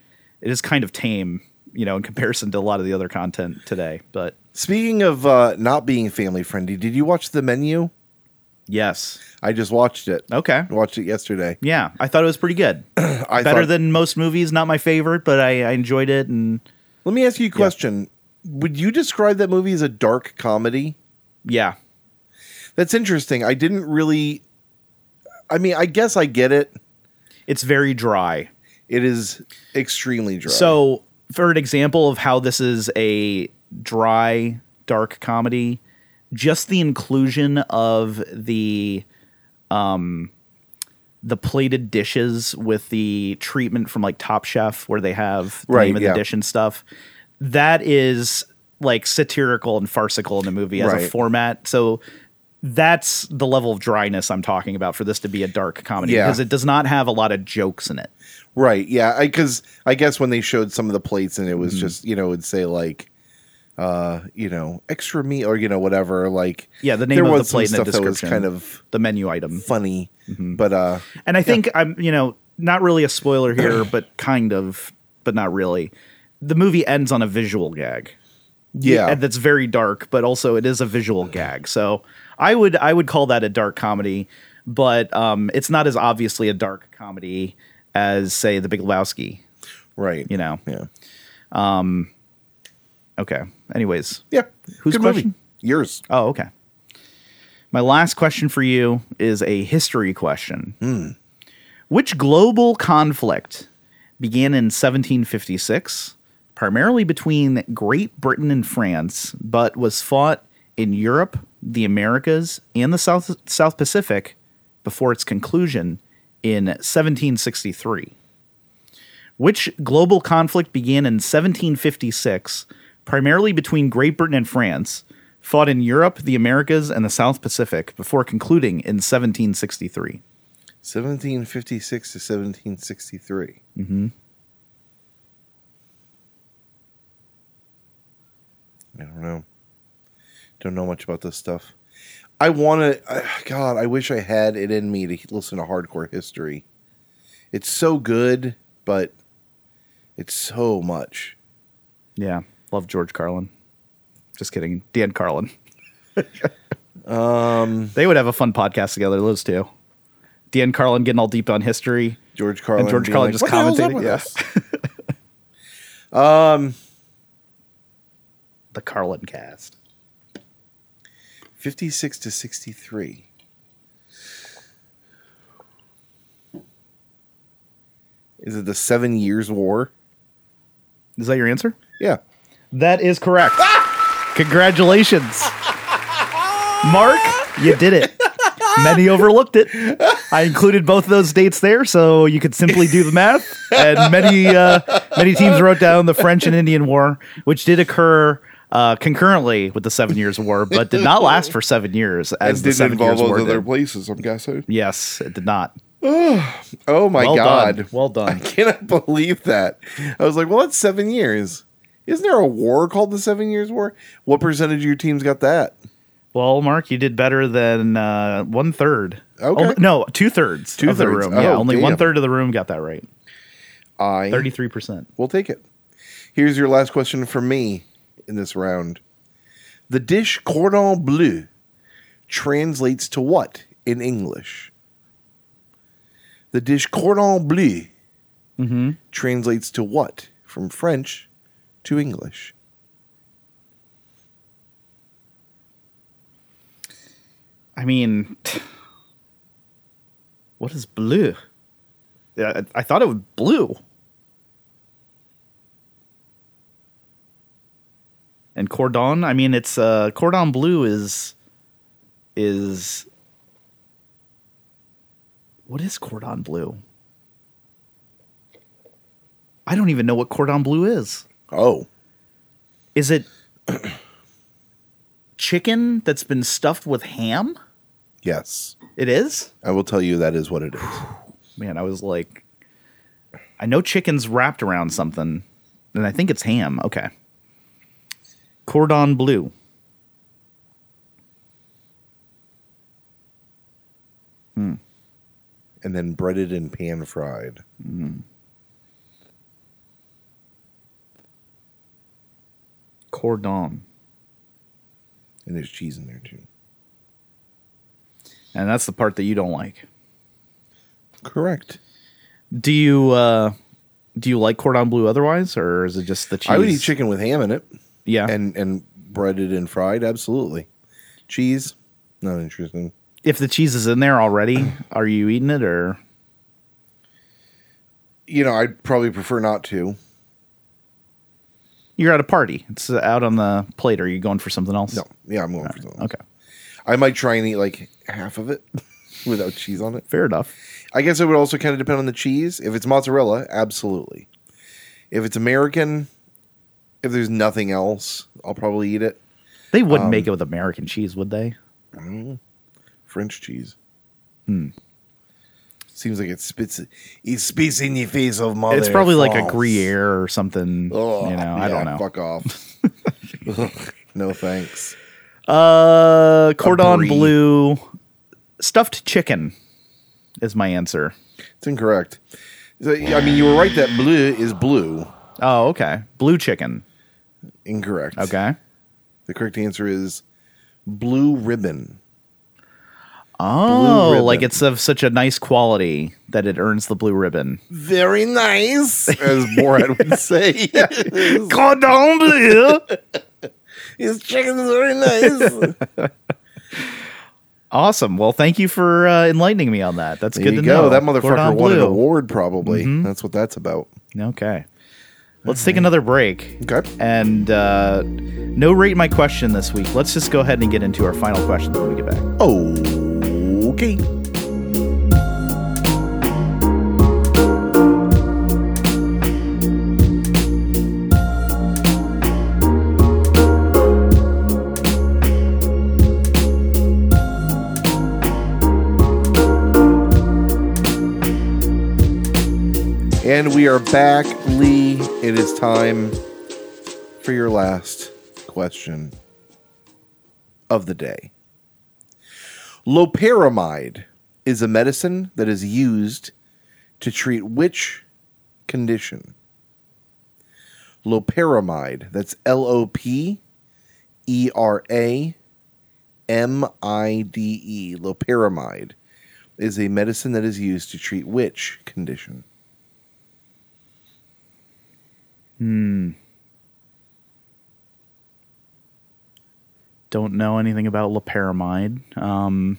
it is kind of tame. You know, in comparison to a lot of the other content today, but Speaking of uh, not being family friendly, did you watch the menu? Yes, I just watched it. okay, I watched it yesterday. yeah, I thought it was pretty good. I better thought- than most movies. Not my favorite, but I, I enjoyed it. And Let me ask you a question. Would you describe that movie as a dark comedy? yeah, That's interesting. I didn't really. I mean, I guess I get it. it's very dry. It is extremely dry. So, for an example of how this is a dry, dark comedy, just the inclusion of the um the plated dishes with the treatment from like Top Chef where they have the Right, name of yeah. the dish and stuff. That is like satirical and farcical in the movie as a format. So that's the level of dryness I'm talking about for this to be a dark comedy Yeah. because it does not have a lot of jokes in it. Right. Yeah. Because I, guess when they showed some of the plates and it was Mm-hmm. just, you know, it'd say like, uh, you know, extra meat or, you know, whatever. Like, Yeah, the name there of the was some plate and the stuff that was description. kind of The menu item. funny. Mm-hmm. But, uh, And I think I'm, you know, not really a spoiler here, but kind of, but not really. The movie ends on a visual gag. yeah. and that's very dark, but also it is a visual gag. So I would I would call that a dark comedy, but um, it's not as obviously a dark comedy as say The Big Lebowski. right. You know. Yeah. Okay. Anyways. Yeah. Whose Good movie. question? Yours. Oh, okay. My last question for you is a history question. Hmm. Which global conflict began in 1756, primarily between Great Britain and France, but was fought in Europe, the Americas, and the South South Pacific before its conclusion in 1763? Which global conflict began in 1756, primarily between Great Britain and France, fought in Europe, the Americas, and the South Pacific before concluding in 1763? 1756 to 1763. Mm-hmm. I don't know. Don't know much about this stuff. I want to. God, I wish I had it in me to listen to hardcore history. It's so good, but it's so much. Yeah, love George Carlin. Just kidding, Dan Carlin. Um, They would have a fun podcast together, those two. Dan Carlin getting all deep on history. George Carlin. George Carlin like, just "What the hell's up commentating, with this?" um, The Carlin cast. 56 to 63. Is it the Seven Years' War? Is that your answer? Yeah. That is correct. Congratulations. Mark, you did it. Many overlooked it. I included both of those dates there so you could simply do the math. And many uh, many teams wrote down the French and Indian War, which did occur uh, concurrently with the Seven Years' War, but did not last for seven years as It didn't Seven involve Years' War other did. places, I'm guessing. Yes, it did not. Oh my Well God. done. Well done. I cannot believe that. I was like, well, that's seven years. Isn't there a war called the Seven Years' War? What percentage of your teams got that? Well, Mark, you did better than uh, one third. Okay. No, two thirds. Two of the Two-thirds. room. yeah, Oh, only damn. one third of the room got that right. I Thirty-three percent. We'll take it. Here's your last question for me in this round. The dish cordon bleu translates to what in English? The dish cordon bleu Mm-hmm. translates to what from French to English? I mean, what is blue? I, I thought it was blue. And cordon, I mean, it's uh, cordon bleu is is what is cordon bleu? I don't even know what cordon bleu is. Oh, Is it chicken that's been stuffed with ham? yes. It is? I will tell you that is what it is. Man, I was like, I know chicken's wrapped around something, and I think it's ham. Okay. Cordon bleu. Hmm. And then breaded and pan fried. Cordon. And there's cheese in there too. And that's the part that you don't like. Correct. Do you uh do you like cordon bleu otherwise or is it just the cheese? I would eat chicken with ham in it Yeah. and and breaded and fried. Absolutely. Cheese, not interesting. if the cheese is in there already, are you eating it or You know, I'd probably prefer not to. You're at a party? It's out on the plate. Are you going for something else? No, yeah, I'm going for something. Okay. I might try and eat like half of it without cheese on it. Fair enough. I guess it would also kind of depend on the cheese. If it's mozzarella, absolutely. If it's American, if there's nothing else, I'll probably eat it. They wouldn't Um, make it with American cheese, would they? French cheese. Hmm. Seems like it spits. It spits in your face of mother. It's probably like a. Gruyere or something. Ugh, you know, I don't know. Fuck off. No thanks. Uh, cordon bleu, stuffed chicken is my answer. It's incorrect. So, I mean, you were right that bleu is blue. Oh, okay. Blue chicken. Incorrect. Okay. The correct answer is blue ribbon. Oh, like it's of such a nice quality that it earns the blue ribbon. Very nice, as Borat would say. Cordon bleu. His chicken is very nice. awesome. Well, thank you for uh, enlightening me on that. That's There good you to go. know. That motherfucker Cordon won an bleu. award, probably. That's what that's about. Okay. Let's take another break. Okay. And uh, no rate my question this week. Let's just go ahead and get into our final question when we get back. Okay. And we are back, Lee. It is time for your last question of the day. Loperamide is a medicine that is used to treat which condition? Loperamide, that's L O P E R A M I D E. Loperamide is a medicine that is used to treat which condition? Hmm. Don't know anything about loperamide. Um,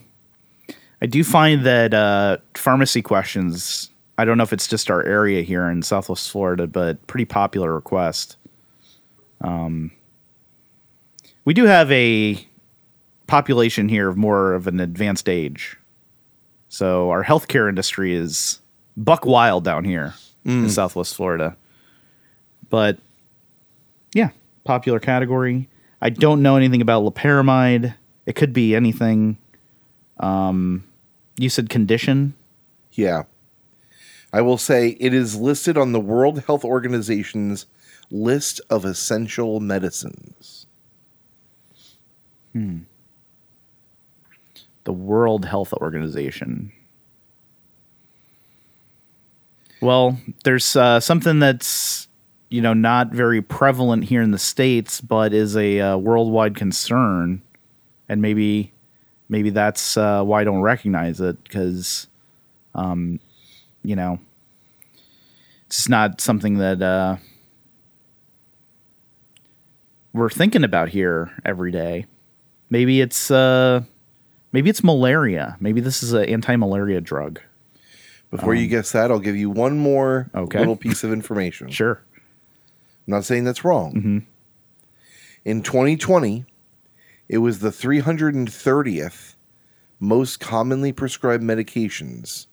I do find that uh, pharmacy questions. I don't know if it's just our area here in Southwest Florida, but pretty popular request. Um, we do have a population here of more of an advanced age, so our healthcare industry is buck wild down here in Southwest Florida. But yeah, popular category. I don't know anything about loperamide. It could be anything. Um, you said condition. Yeah. I will say it is listed on the World Health Organization's list of essential medicines. Hmm. The World Health Organization. Well, there's uh, something that's you know not very prevalent here in the states, but is a uh, worldwide concern, and maybe maybe that's uh, why I don't recognize it because, um, you know, it's not something that uh, we're thinking about here every day. Maybe it's uh, maybe it's malaria. Maybe this is an anti-malaria drug. Before you guess that, I'll give you one more Okay. little piece of information. Sure. I'm not saying that's wrong. Mm-hmm. In 2020, it was the 330th most commonly prescribed medications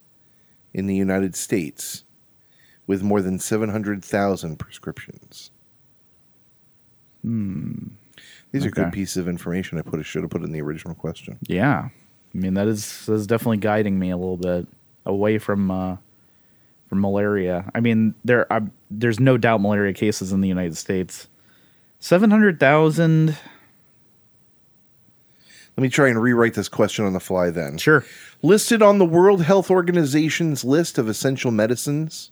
in the United States, with more than 700,000 prescriptions. Hmm. These are good. Pieces of information. I put should have put in the original question. Yeah, I mean that is that is definitely guiding me a little bit away from uh, from malaria. I mean there I, there's no doubt malaria cases in the United States. Seven hundred thousand. Let me try and rewrite this question on the fly then. Sure. Listed on the World Health Organization's list of essential medicines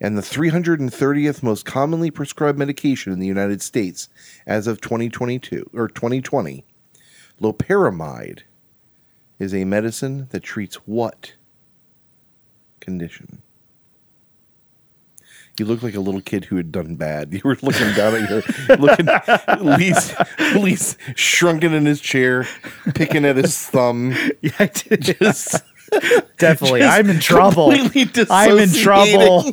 and the 330th most commonly prescribed medication in the United States as of 2022 or 2020, loperamide is a medicine that treats what condition? You look like a little kid who had done bad. You were looking down at your looking Lee's, Lee's shrunken in his chair, picking at his thumb. Yeah, I did. Just definitely. just I'm in trouble. I'm in trouble.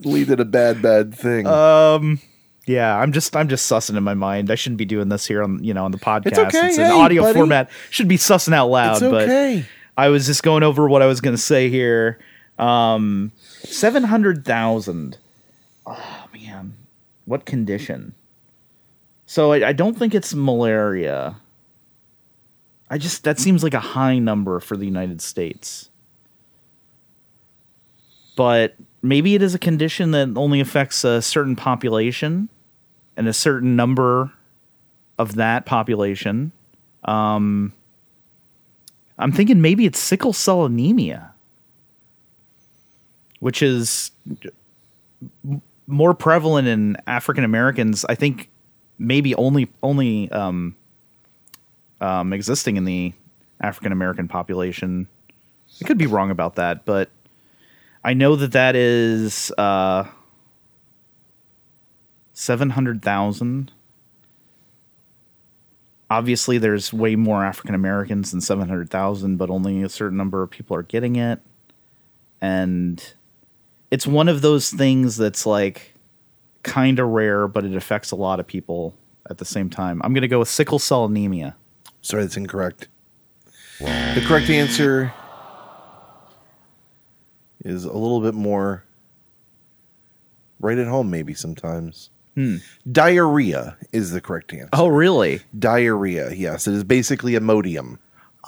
Lee did a bad, bad thing. Um, yeah, I'm just I'm just sussing in my mind. I shouldn't be doing this here on you know on the podcast. okay. It's an audio buddy. format. Should be sussing out loud. it's okay. But I was just going over what I was going to say here. Um, seven hundred thousand. Oh man, what condition? So I, I don't think it's malaria. I just that seems like a high number for the United States. But maybe it is a condition that only affects a certain population and a certain number of that population. Um, I'm thinking maybe it's sickle cell anemia, which is more prevalent in African Americans. I think maybe only only um, um, existing in the African American population. I could be wrong about that, but I know that that is uh, seven hundred thousand. Obviously, there's way more African Americans than seven hundred thousand, but only a certain number of people are getting it, and it's one of those things that's like kind of rare, but it affects a lot of people at the same time. I'm going to go with sickle cell anemia. Sorry, that's incorrect. The correct answer is a little bit more right at home, maybe sometimes. Hmm. Diarrhea is the correct answer. Oh, really? Diarrhea, yes. It is basically Imodium.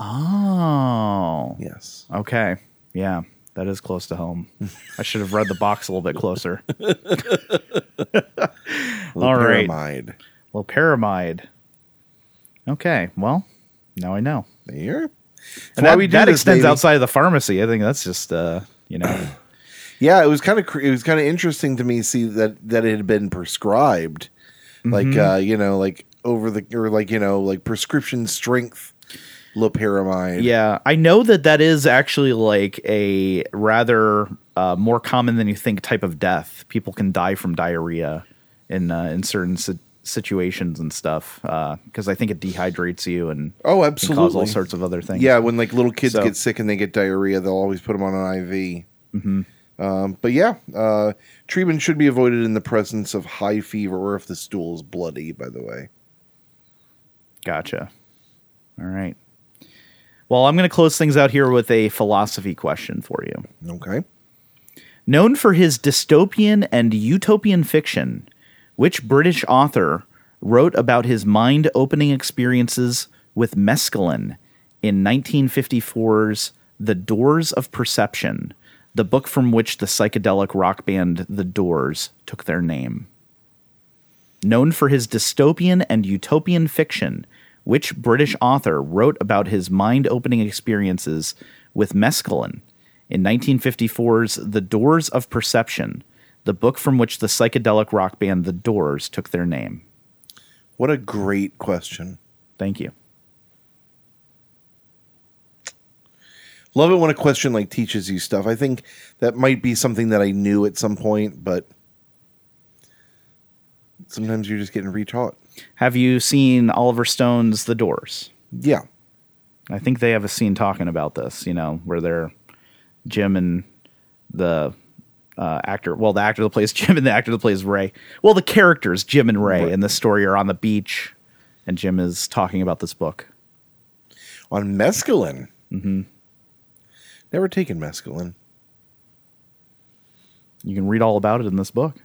Oh, Yes. okay. Yeah, that is close to home. I should have read the box a little bit closer. All right. Pyramide. Loperamide. Okay, well, now I know. There. And that, we that this, extends baby. outside of the pharmacy. I think that's just, uh, you know, Yeah, it was kind of it was kind of interesting to me see that that it had been prescribed, like uh, you know, like over the or like you know, like prescription strength loperamide. Yeah, I know that that is actually like a rather uh, more common than you think type of death. People can die from diarrhea in uh, in certain si- situations and stuff because I think it dehydrates you and Oh, can cause all sorts of other things. Yeah, when like little kids So- get sick and they get diarrhea, they'll always put them on an IV. Mm-hmm. Um, but yeah, uh, treatment should be avoided in the presence of high fever or if the stool is bloody. By the way, Gotcha. All right. Well, I'm going to close things out here with a philosophy question for you. okay. Known for his dystopian and utopian fiction, which British author wrote about his mind opening experiences with mescaline in 1954's The Doors of Perception, the book from which the psychedelic rock band The Doors took their name? Known for his dystopian and utopian fiction, which British author wrote about his mind opening experiences with mescaline in 1954's The Doors of Perception, the book from which the psychedelic rock band The Doors took their name? What a great question. Thank you. Love it when a question like teaches you stuff. I think that might be something that I knew at some point, but sometimes you're just getting retaught. Have you seen Oliver Stone's The Doors? Yeah. I think they have a scene talking about this, you know, where they're Jim and the uh, actor, well, the actor that plays Jim and the actor that plays Ray. Well, the characters, Jim and Ray, Right. in the story are on the beach, and Jim is talking about this book. On mescaline. Mm-hmm. Never taken mescaline. You can read all about it in this book.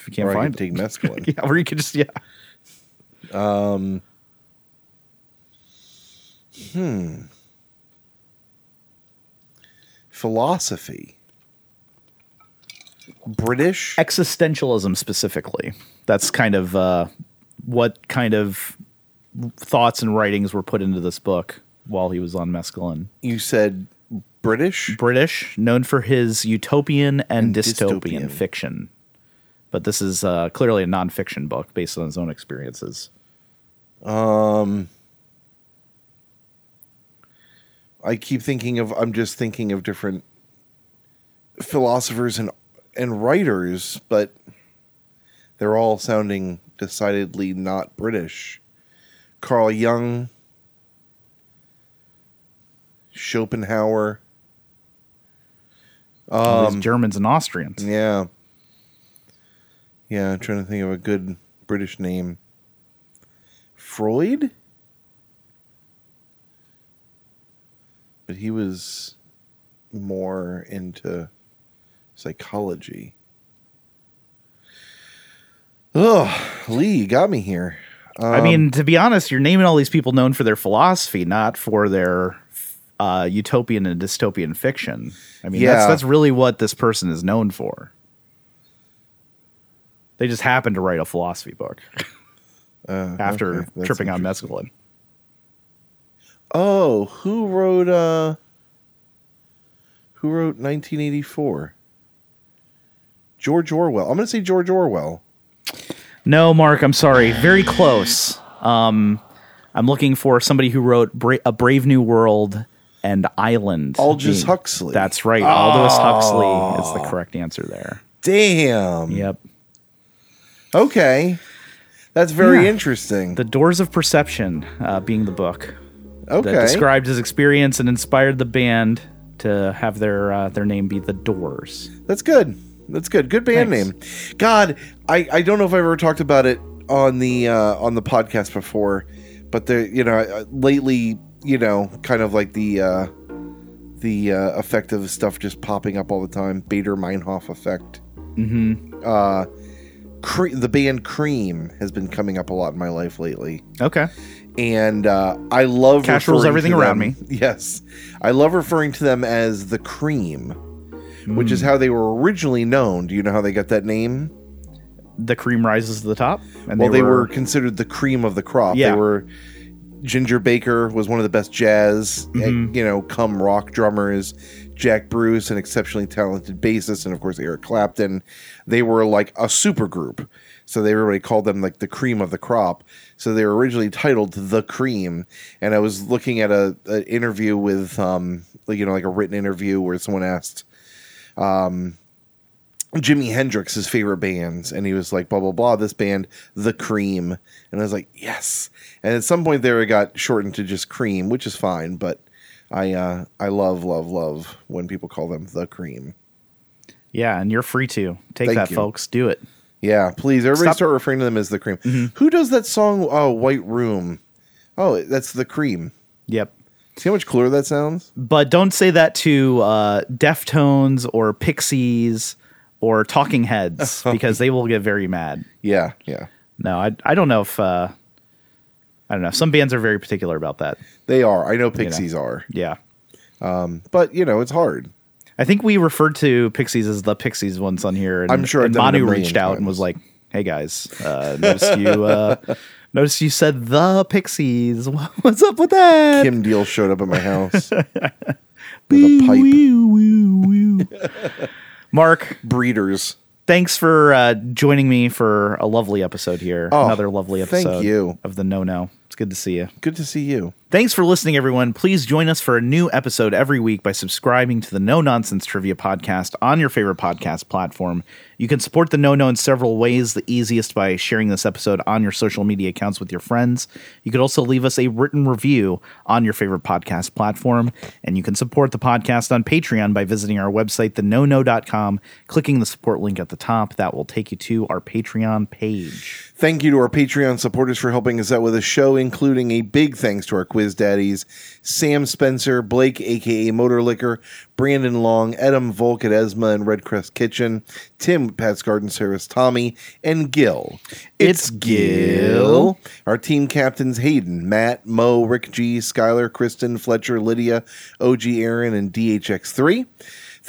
If you can't or I find could it. take mescaline. yeah, or you could just, yeah. Um. Hmm. Philosophy. British. Existentialism specifically. That's kind of uh, what kind of thoughts and writings were put into this book while he was on mescaline. You said British. British, known for his utopian and, And dystopian, dystopian. fiction. But this is uh, clearly a nonfiction book based on his own experiences. Um, I keep thinking of. I'm just thinking of different philosophers and and writers, but they're all sounding decidedly not British. Carl Jung, Schopenhauer. Um, Germans and Austrians. Yeah. Yeah, I'm trying to think of a good British name. Freud? But he was more into psychology. Oh, Lee, you got me here. I mean, to be honest, you're naming all these people known for their philosophy, not for their uh, utopian and dystopian fiction. I mean, that's that's really what this person is known for. They just happened to write a philosophy book Uh, after okay, tripping on mescaline. Oh, who wrote uh who wrote 1984? George Orwell. I'm going to say George Orwell. No, Mark, I'm sorry. Very close. Um, I'm looking for somebody who wrote Bra- A Brave New World and Island. Aldous Huxley. That's right. Aldous Huxley is the correct answer there. Damn. Yep. Okay. That's very Yeah. interesting. The Doors of Perception uh, being the book that okay. described his experience and inspired the band to have their uh, their name be the Doors. That's good. That's good. Good band Thanks. name. God, I, I don't know if I've ever talked about it on the uh, on the podcast before, but the you know uh, lately you know kind of like the uh, the uh, effect of stuff just popping up all the time. Baader Meinhof effect. Mm-hmm. Uh, Cre- the band Cream has been coming up a lot in my life lately. Okay. and uh, I love Cash rules everything around me. Yes, I love referring to them as the Cream, which Hmm. is how they were originally known. Do you know how they got that name? The cream rises to the top. And well, they, were, considered the cream of the crop. Yeah. They were. Ginger Baker was one of the best jazz, eh, Mhm. you know, come rock drummers. Jack Bruce, an exceptionally talented bassist, and of course Eric Clapton. They were like a super group, so they everybody called them like the cream of the crop. So they were originally titled the Cream. And I was looking at a, a interview with, um, you know, like a written interview where someone asked, um, Jimi Hendrix's favorite bands, and he was like, blah blah blah. This band, The Cream, and I was like, yes. And at some point there, it got shortened to just Cream, which is fine. But I, uh, I love, love, love when people call them The Cream. Yeah, and you're free to take Thank that, you. folks. Do it. Yeah, please, everybody Stop- start referring to them as The Cream. Who does that song? Oh, White Room. Oh, that's The Cream. Yep. See how much cooler that sounds? But don't say that to uh, Deftones or Pixies or Talking Heads because they will get very mad. Yeah, yeah, No, I I don't know if uh, I don't know. Some bands are very particular about that. they are. I know Pixies are, Yeah. but you know it's hard. I think we referred to Pixies as the Pixies once on here. And, I'm sure and done it a Manu reached out and was like, "Hey guys, uh, noticed you uh, noticed you said the Pixies. What's up with that?" Kim Deal showed up at my house with a pipe. Woo, woo, woo. Mark, Breeders. thanks for uh, joining me for a lovely episode here. Oh, Another lovely episode. thank you. of the No No. Good to see you. Good to see you. Thanks for listening, everyone. Please join us for a new episode every week by subscribing to the No Nonsense Trivia Podcast on your favorite podcast platform. You can support the No No in several ways. The easiest by sharing this episode on your social media accounts with your friends. You could also leave us a written review on your favorite podcast platform. And you can support the podcast on Patreon by visiting our website, thenono.com, clicking the support link at the top. That will take you to our Patreon page. Thank you to our Patreon supporters for helping us out with the show, including a big thanks to our quiz daddies Sam Spencer, Blake, aka Motor Liquor, Brandon Long, Adam Volk at Esma and Red Crest Kitchen, Tim at Pat's Garden Service, Tommy, and Gil. It's Gil. Our team captains Hayden, Matt, Mo, Rick G, Skylar, Kristen, Fletcher, Lydia, OG Aaron, and DHX3.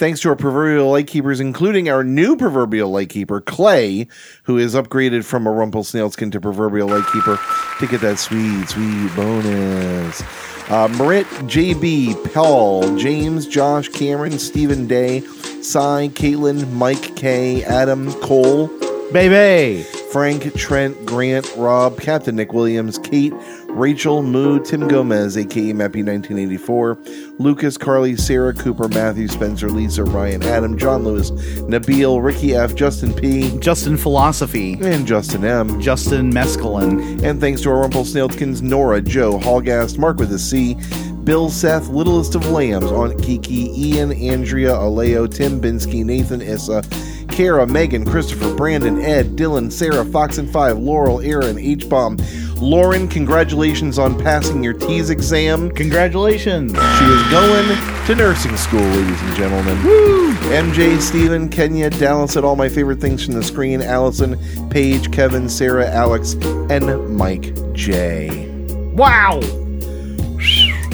Thanks to our proverbial lightkeepers, including our new proverbial lightkeeper, Clay, who is upgraded from a Rumpelsnaleskin to proverbial lightkeeper to get that sweet, sweet bonus. Uh, Marit, JB, Paul, James, Josh, Cameron, Stephen Day, Cy, Caitlin, Mike K, Adam, Cole, Baby! Frank, Trent, Grant, Rob, Captain Nick Williams, Kate, Rachel, Moo, Tim Gomez, aka Mappy1984, Lucas, Carly, Sarah, Cooper, Matthew, Spencer, Lisa, Ryan, Adam, John Lewis, Nabil, Ricky F, Justin P, Justin Philosophy. and Justin M. Justin Mescaline. And thanks to our Rumpelsnaleskins, Nora, Joe, Hallgast, Mark with a C, Bill, Seth, Littlest of Lambs, Aunt Kiki, Ian, Andrea, Aleo, Tim Binsky, Nathan, Issa, Kara, Megan, Christopher, Brandon, Ed, Dylan, Sarah, Fox and Five, Laurel, Aaron, H Bomb, Lauren, congratulations on passing your TEAS exam. Congratulations. She is going to nursing school, ladies and gentlemen. Woo! MJ, Steven, Kenya, Dallas at all my favorite things from the screen. Allison, Paige, Kevin, Sarah, Alex, and Mike J. Wow.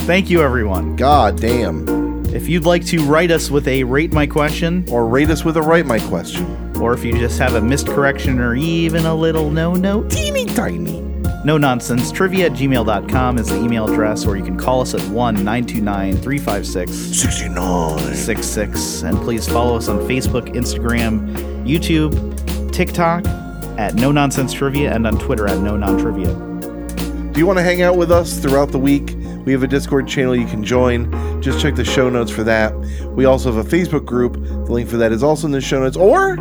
Thank you, everyone. God damn. If you'd like to write us with a rate my question, Or rate us with a write my question. or if you just have a missed correction or even a little no note, Teeny tiny. No nonsense, trivia at gmail.com is the email address, or you can call us at 1 929 356 69. 66. And please follow us on Facebook, Instagram, YouTube, TikTok at No Nonsense Trivia, and on Twitter at No Non Trivia. Do you want to hang out with us throughout the week? We have a Discord channel you can join. Just check the show notes for that. We also have a Facebook group. The link for that is also in the show notes. Or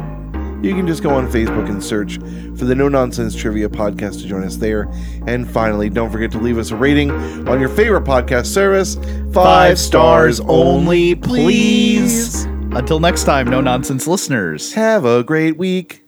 you can just go on Facebook and search for the No Nonsense Trivia podcast to join us there. And finally, don't forget to leave us a rating on your favorite podcast service. Five, stars only, please. Until next time, No Nonsense listeners. Have a great week.